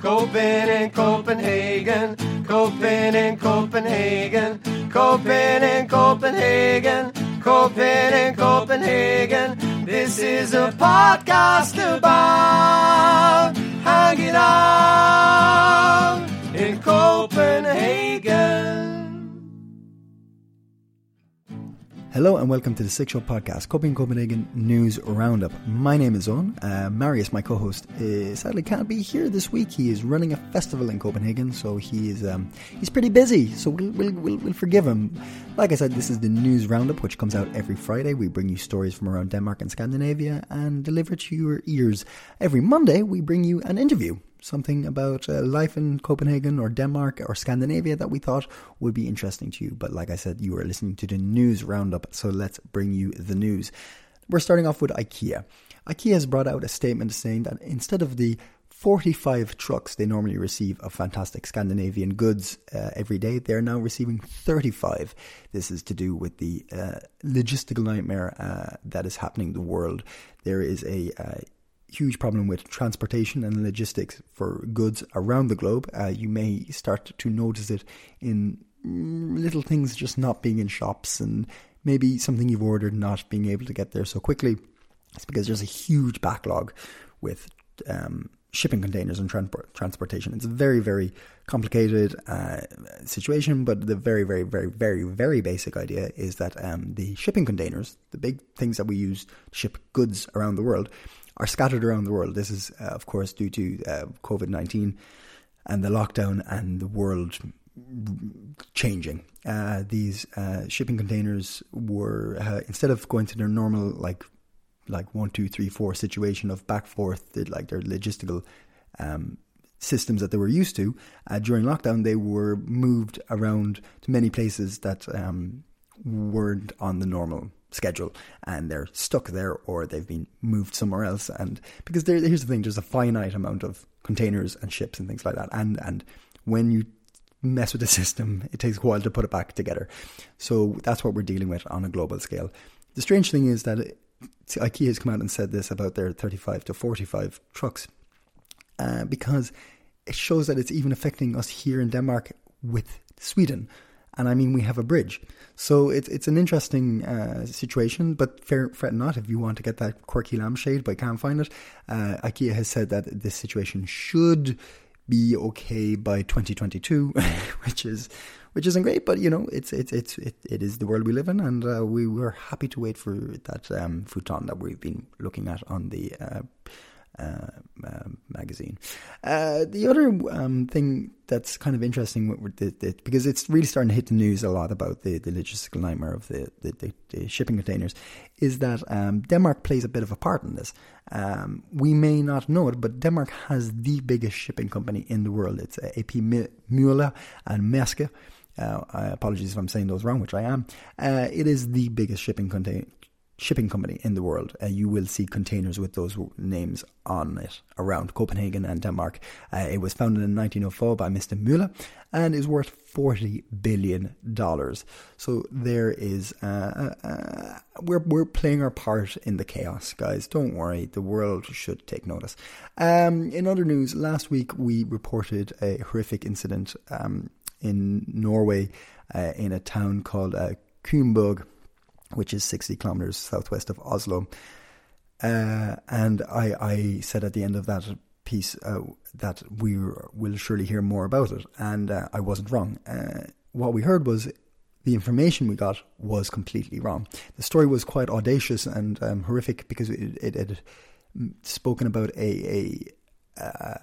Copen in Copenhagen, Copen in Copenhagen, Copen in Copenhagen, Copen in Copenhagen. This is a podcast about hanging out in Copenhagen. Hello and welcome to the Six Show Podcast, Copenhagen Copenhagen News Roundup. My name is Owen. Uh, Marius, my co-host, uh, sadly can't be here this week. He is running a festival in Copenhagen, so he is um, he's pretty busy. So we'll, we'll, we'll, we'll forgive him. Like I said, this is the News Roundup, which comes out every Friday. We bring you stories from around Denmark and Scandinavia and deliver to your ears. Every Monday, we bring you an interview something about uh, life in Copenhagen or Denmark or Scandinavia that we thought would be interesting to you. But like I said, you are listening to the news roundup, so let's bring you the news. We're starting off with IKEA. IKEA has brought out a statement saying that instead of the 45 trucks they normally receive of fantastic Scandinavian goods uh, every day. They're now receiving 35. This is to do with the uh, logistical nightmare uh, that is happening in the world. There is a uh, huge problem with transportation and logistics for goods around the globe. Uh, you may start to notice it in mm, little things just not being in shops and maybe something you've ordered not being able to get there so quickly. It's because there's a huge backlog with um, shipping containers and transport, transportation. It's a very, very complicated uh, situation, but the very, very, very, very, very basic idea is that um, the shipping containers, the big things that we use to ship goods around the world, are scattered around the world. This is, uh, of course, due to uh, COVID 19 and the lockdown and the world changing. Uh, these uh, shipping containers were, uh, instead of going to their normal, like, like one, two, three, four situation of back forth, like their logistical um, systems that they were used to, uh, during lockdown, they were moved around to many places that um, weren't on the normal schedule and they're stuck there or they've been moved somewhere else. And because there, here's the thing there's a finite amount of containers and ships and things like that. And and when you mess with the system it takes a while to put it back together. So that's what we're dealing with on a global scale. The strange thing is that it, IKEA has come out and said this about their 35 to 45 trucks uh, because it shows that it's even affecting us here in Denmark with Sweden and I mean we have a bridge. So it's it's an interesting uh, situation, but fair, fret not if you want to get that quirky lampshade but can't find it. Uh, IKEA has said that this situation should be okay by 2022, which is which isn't great, but you know it's it's it's it, it is the world we live in, and uh, we were happy to wait for that um, futon that we've been looking at on the. Uh, uh, magazine. Uh, the other um, thing that's kind of interesting the, the, because it's really starting to hit the news a lot about the, the logistical nightmare of the, the, the shipping containers is that um, Denmark plays a bit of a part in this. Um, we may not know it, but Denmark has the biggest shipping company in the world. It's AP Møller and Maersk. Uh, apologies if I'm saying those wrong, which I am. Uh, it is the biggest shipping container shipping company in the world. Uh, you will see containers with those names on it around Copenhagen and Denmark. Uh, it was founded in 1904 by Mr. Müller and is worth 40 billion dollars. So there is uh, uh, uh, we're we're playing our part in the chaos, guys. Don't worry, the world should take notice. Um, in other news, last week we reported a horrific incident um, in Norway uh, in a town called uh, which is 60 kilometers southwest of Oslo. Uh, and I, I, said at the end of that piece uh, that we will surely hear more about it. And uh, I wasn't wrong. Uh, what we heard was the information we got was completely wrong. The story was quite audacious and um, horrific because it, it, had spoken about a, a, uh,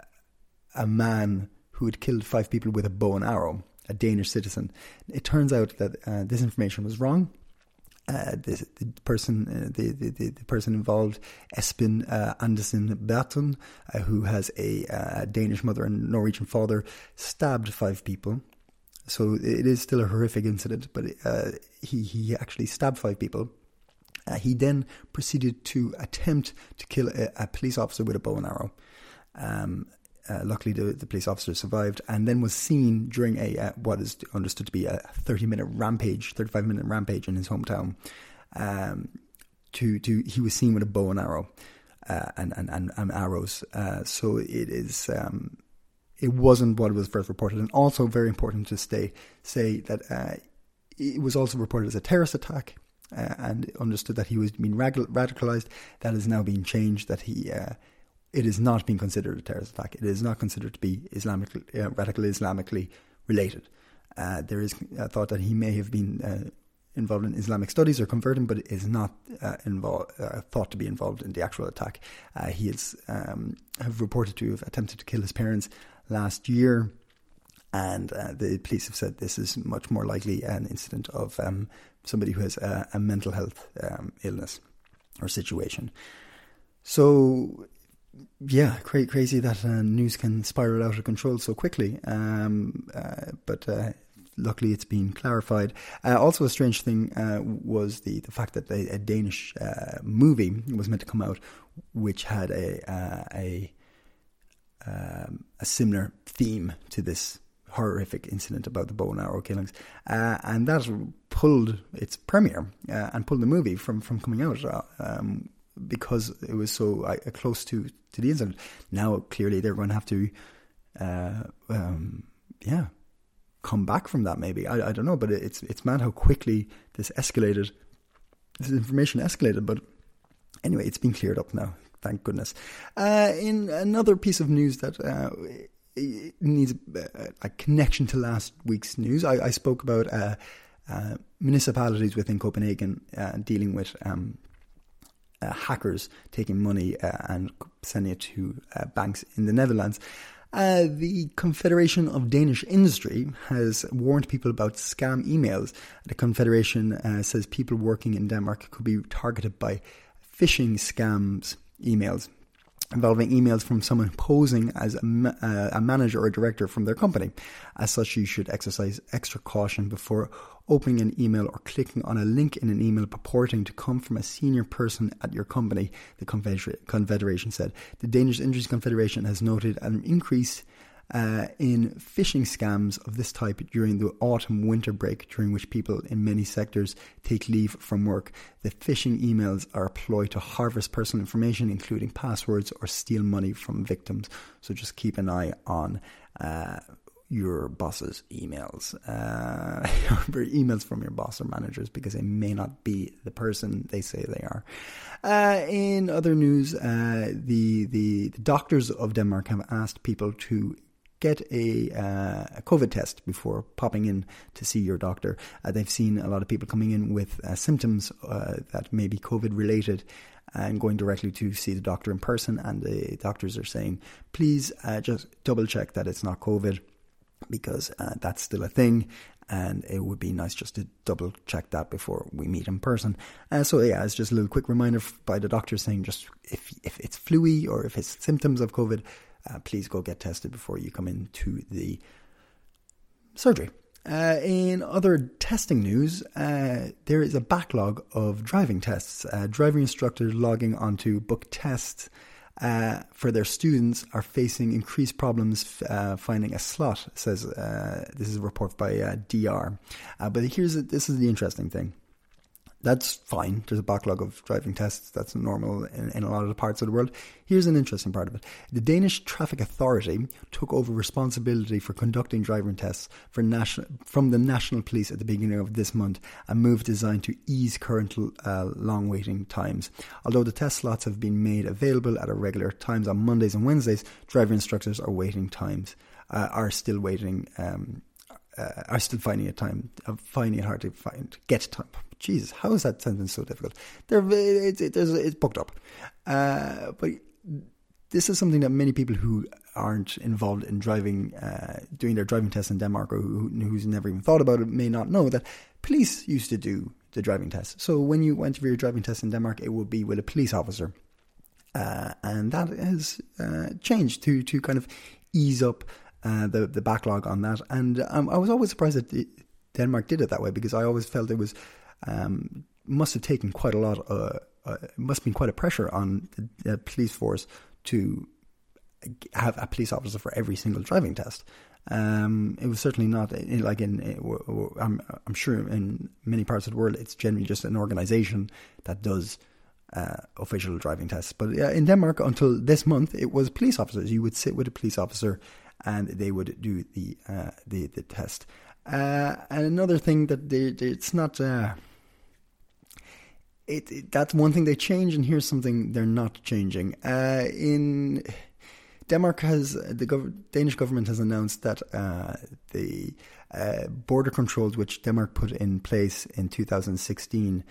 a man who had killed five people with a bow and arrow, a Danish citizen. It turns out that uh, this information was wrong uh, the, the, person, uh, the, the, the, person involved, Espen uh, Andersen Bråthen, uh, who has a Danish mother and Norwegian father, stabbed five people. So it is still a horrific incident, but he he actually stabbed five people. he then proceeded to attempt to kill a, a, police officer with a bow and arrow. Um, uh, luckily, the, the, police officer survived, and then was seen during a uh, what is understood to be a 30 minute rampage, 35 minute rampage in his hometown. Um, to to he was seen with a bow and arrow, uh, and, and, and and arrows. Uh, so it is. Um, it wasn't what was first reported, and also very important to stay say that uh, it was also reported as a terrorist attack. Uh, and understood that he was being radicalized. That has now been changed. That he it is not being considered a terrorist attack. It is not considered to be Islamic, uh, radical Islamically related. Uh, there is a thought that he may have been uh, involved in Islamic studies or converting, but is not uh, involved, uh, thought to be involved in the actual attack. Uh, he is um, have reported to have attempted to kill his parents last year, and the police have said this is much more likely an incident of um, somebody who has a, a mental health um, illness or situation. So yeah, cra- crazy that uh, news can spiral out of control so quickly. Um, uh, but uh, luckily, it's been clarified. Uh, also, a strange thing uh, was the, the fact that a, a Danish uh, movie was meant to come out, which had a a um, a similar theme to this horrific incident about the bow and arrow killings, and that pulled its premiere and pulled the movie from from coming out. Um, because it was so uh, close to, to the incident. Now, clearly, they're going to have to, uh, um, yeah, come back from that. Maybe I, I don't know, but it's it's mad how quickly this escalated. This information escalated, but anyway, it's been cleared up now. Thank goodness. Uh, in another piece of news that uh, needs a, a, connection to last week's news, I, I spoke about uh, uh municipalities within Copenhagen uh, dealing with um, uh, hackers taking money uh, and sending it to uh, banks in the Netherlands. Uh, the Confederation of Danish Industry has warned people about scam emails. The Confederation uh, says people working in Denmark could be targeted by phishing scams emails involving emails from someone posing as a, uh, a, manager or a director from their company. As such, you should exercise extra caution before opening an email or clicking on a link in an email purporting to come from a senior person at your company, the Confederation said. The Danish Industry Confederation has noted an increase uh, in phishing scams of this type during the autumn winter break, during which people in many sectors take leave from work. The phishing emails are a ploy to harvest personal information, including passwords, or steal money from victims. So just keep an eye on. Uh, your boss's emails, uh, or emails from your boss or managers, because they may not be the person they say they are. Uh, in other news, uh, the, the, the doctors of Denmark have asked people to get a, uh, a, COVID test before popping in to see your doctor. Uh, they've seen a lot of people coming in with uh, symptoms uh, that may be COVID related and going directly to see the doctor in person. And the doctors are saying, please uh, just double check that it's not COVID because uh, that's still a thing. And it would be nice just to double check that before we meet in person. so yeah, it's just a little quick reminder by the doctor saying just if if it's fluey or if it's symptoms of COVID, uh, please go get tested before you come into the surgery. Uh, in other testing news, uh, there is a backlog of driving tests. Uh, driving instructors logging onto book tests uh, for their students are facing increased problems uh, finding a slot. Says this is a report by DR. but here's this is the interesting thing that's fine. There's a backlog of driving tests. That's normal in, in, a lot of the parts of the world. Here's an interesting part of it. The Danish Traffic Authority took over responsibility for conducting driving tests for national, from the National Police at the beginning of this month, a move designed to ease current uh, long waiting times. Although the test slots have been made available at irregular times on Mondays and Wednesdays, driver instructors are waiting times, uh, are still waiting um, uh, are still finding it time, uh, finding it hard to find, get time. Jesus, how is that sentence so difficult? There, it's, it, it's booked up. Uh, but this is something that many people who aren't involved in driving, uh, doing their driving test in Denmark, or who, who's never even thought about it, may not know that police used to do the driving test. So when you went for your driving test in Denmark, it would be with a police officer, uh, and that has uh, changed to to kind of ease up uh, the the backlog on that. And um, I was always surprised that Denmark did it that way because I always felt it was um, must have taken quite a lot. Uh, uh, must have been quite a pressure on the, the police force to have a police officer for every single driving test. Um, it was certainly not like in. I'm, I'm, sure in many parts of the world, it's generally just an organisation that does uh, official driving tests. But uh, in Denmark, until this month, it was police officers. You would sit with a police officer, and they would do the uh, the, the test. Uh, and another thing that they, they, it's not. It, it, that's one thing they change, and here's something they're not changing. Uh, in Denmark has the gov- Danish government has announced that uh, the uh, border controls which Denmark put in place in 2016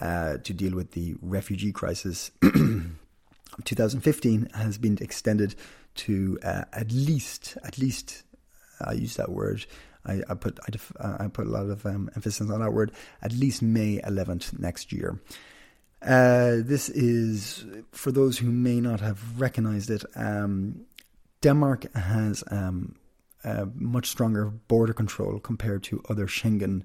uh, to deal with the refugee crisis 2015 has been extended to uh, at least at least I use that word. I, I put I, def, uh, I, put a lot of um, emphasis on that word. At least May 11th next year. Uh, this is for those who may not have recognized it. Um, Denmark has um, much stronger border control compared to other Schengen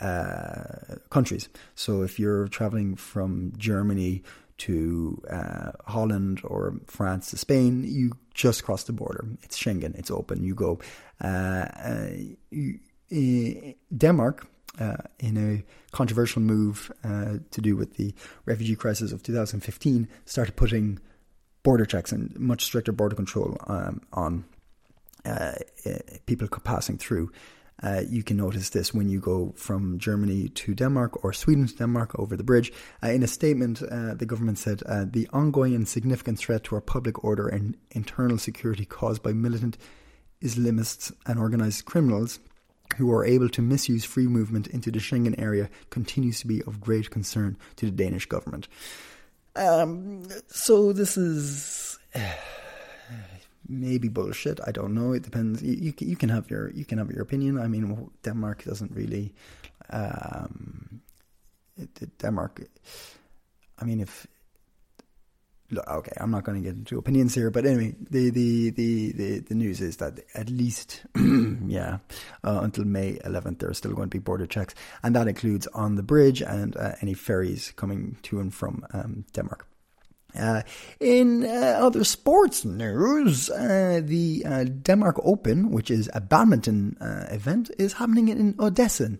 uh, countries. So if you're traveling from Germany to uh, Holland or France to Spain, you just cross the border. It's Schengen. It's open. You go. Uh, you, Denmark uh, in a controversial move uh, to do with the refugee crisis of 2015, started putting border checks and much stricter border control um, on uh, uh people passing through. Uh, you can notice this when you go from Germany to Denmark or Sweden to Denmark over the bridge. Uh, in a statement, the government said the ongoing and significant threat to our public order and internal security caused by militant Islamists and organized criminals who are able to misuse free movement into the Schengen area continues to be of great concern to the Danish government. Um, so this is maybe bullshit. I don't know. It depends. You, you, can have your you can have your opinion. I mean, Denmark doesn't really. Um, it, Denmark. I mean, if okay, I'm not going to get into opinions here, but anyway, the the the the, the news is that at least yeah uh, until May 11th there are still going to be border checks, and that includes on the bridge and uh, any ferries coming to and from um, Denmark. Uh, in uh, other sports news, uh, the uh, Denmark Open, which is a badminton event, is happening in Odessa.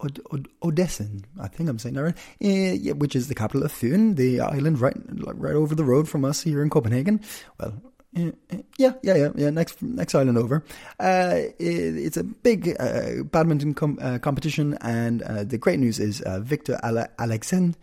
Od- Od- Odessen, I think I'm saying that right, uh, yeah, which is the capital of Fyn, the island right right over the road from us here in Copenhagen. Well, uh, yeah, yeah, yeah, yeah. Next, next island over. Uh, it, it's a big uh, badminton com- uh, competition, and uh, the great news is Viktor Ale- Alexen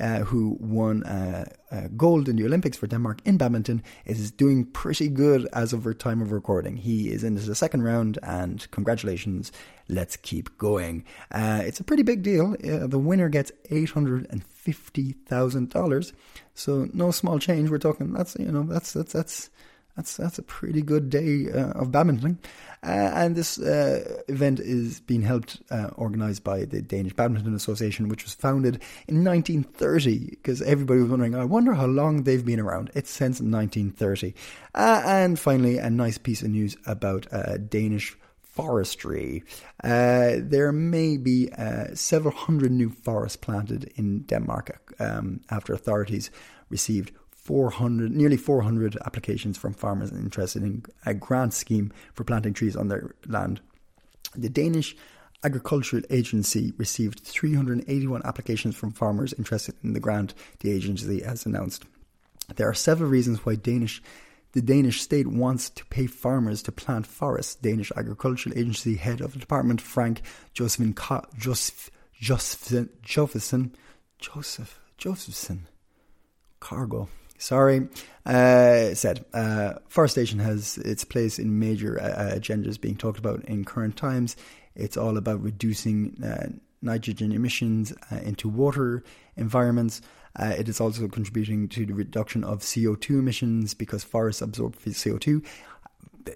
uh, who won uh, uh, gold in the Olympics for Denmark in badminton, is doing pretty good as of our time of recording. He is into the second round, and congratulations. Let's keep going. Uh, it's a pretty big deal. Uh, the winner gets eight hundred and fifty thousand dollars, so no small change. We're talking that's you know that's that's that's that's that's a pretty good day uh, of badminton. Uh, and this uh, event is being helped uh, organised by the Danish Badminton Association, which was founded in 1930. Because everybody was wondering, I wonder how long they've been around. It's since 1930. Uh, and finally, a nice piece of news about uh, Danish forestry. Uh, there may be uh, several hundred new forests planted in Denmark um, after authorities received 400, nearly 400 applications from farmers interested in a grant scheme for planting trees on their land. The Danish Agricultural Agency received 381 applications from farmers interested in the grant, the agency has announced. There are several reasons why Danish the Danish state wants to pay farmers to plant forests. Danish Agricultural Agency head of the department, Frank Josephson, Josephson, Joseph, Josephson, Cargo, sorry, uh, said uh, forestation has its place in major uh, agendas being talked about in current times. It's all about reducing uh, nitrogen emissions uh, into water environments. Uh, it is also contributing to the reduction of CO2 emissions because forests absorb CO2.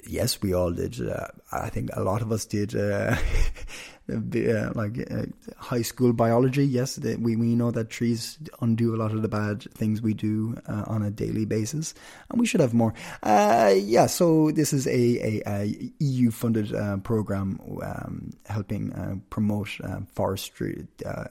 Yes, we all did. Uh, I think a lot of us did. Uh, uh, like uh, high school biology, yes, we, we know that trees undo a lot of the bad things we do uh, on a daily basis, and we should have more. Yeah, so this is a, a, a EU funded program um, helping promote forestry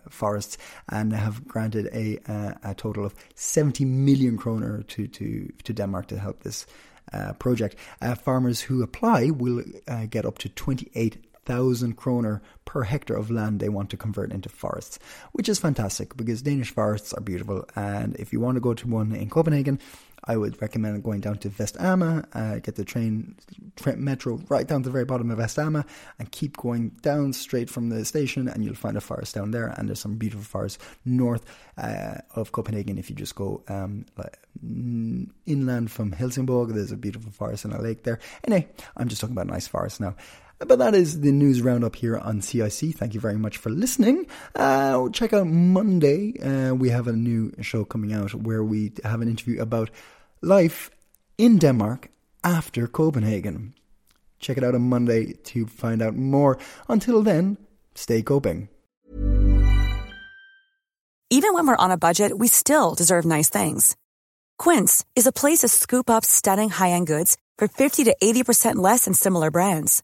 forests, and have granted a a total of seventy million kroner to to to Denmark to help this. Uh, project. Uh, farmers who apply will uh, get up to 28 thousand kroner per hectare of land they want to convert into forests, which is fantastic because Danish forests are beautiful. And if you want to go to one in Copenhagen, I would recommend going down to Vestamager, uh, get the train, metro right down to the very bottom of Vestamager, and keep going down straight from the station, and you'll find a forest down there. And there's some beautiful forests north uh, of Copenhagen. If you just go um, inland from Helsingborg, there's a beautiful forest and a lake there. Anyway, I'm just talking about nice forests now. But that is the news roundup here on CIC. Thank you very much for listening. Uh, check out Monday. Uh, we have a new show coming out where we have an interview about life in Denmark after Copenhagen. Check it out on Monday to find out more. Until then, stay coping. Even when we're on a budget, we still deserve nice things. Quince is a place to scoop up stunning high end goods for 50 to 80% less than similar brands.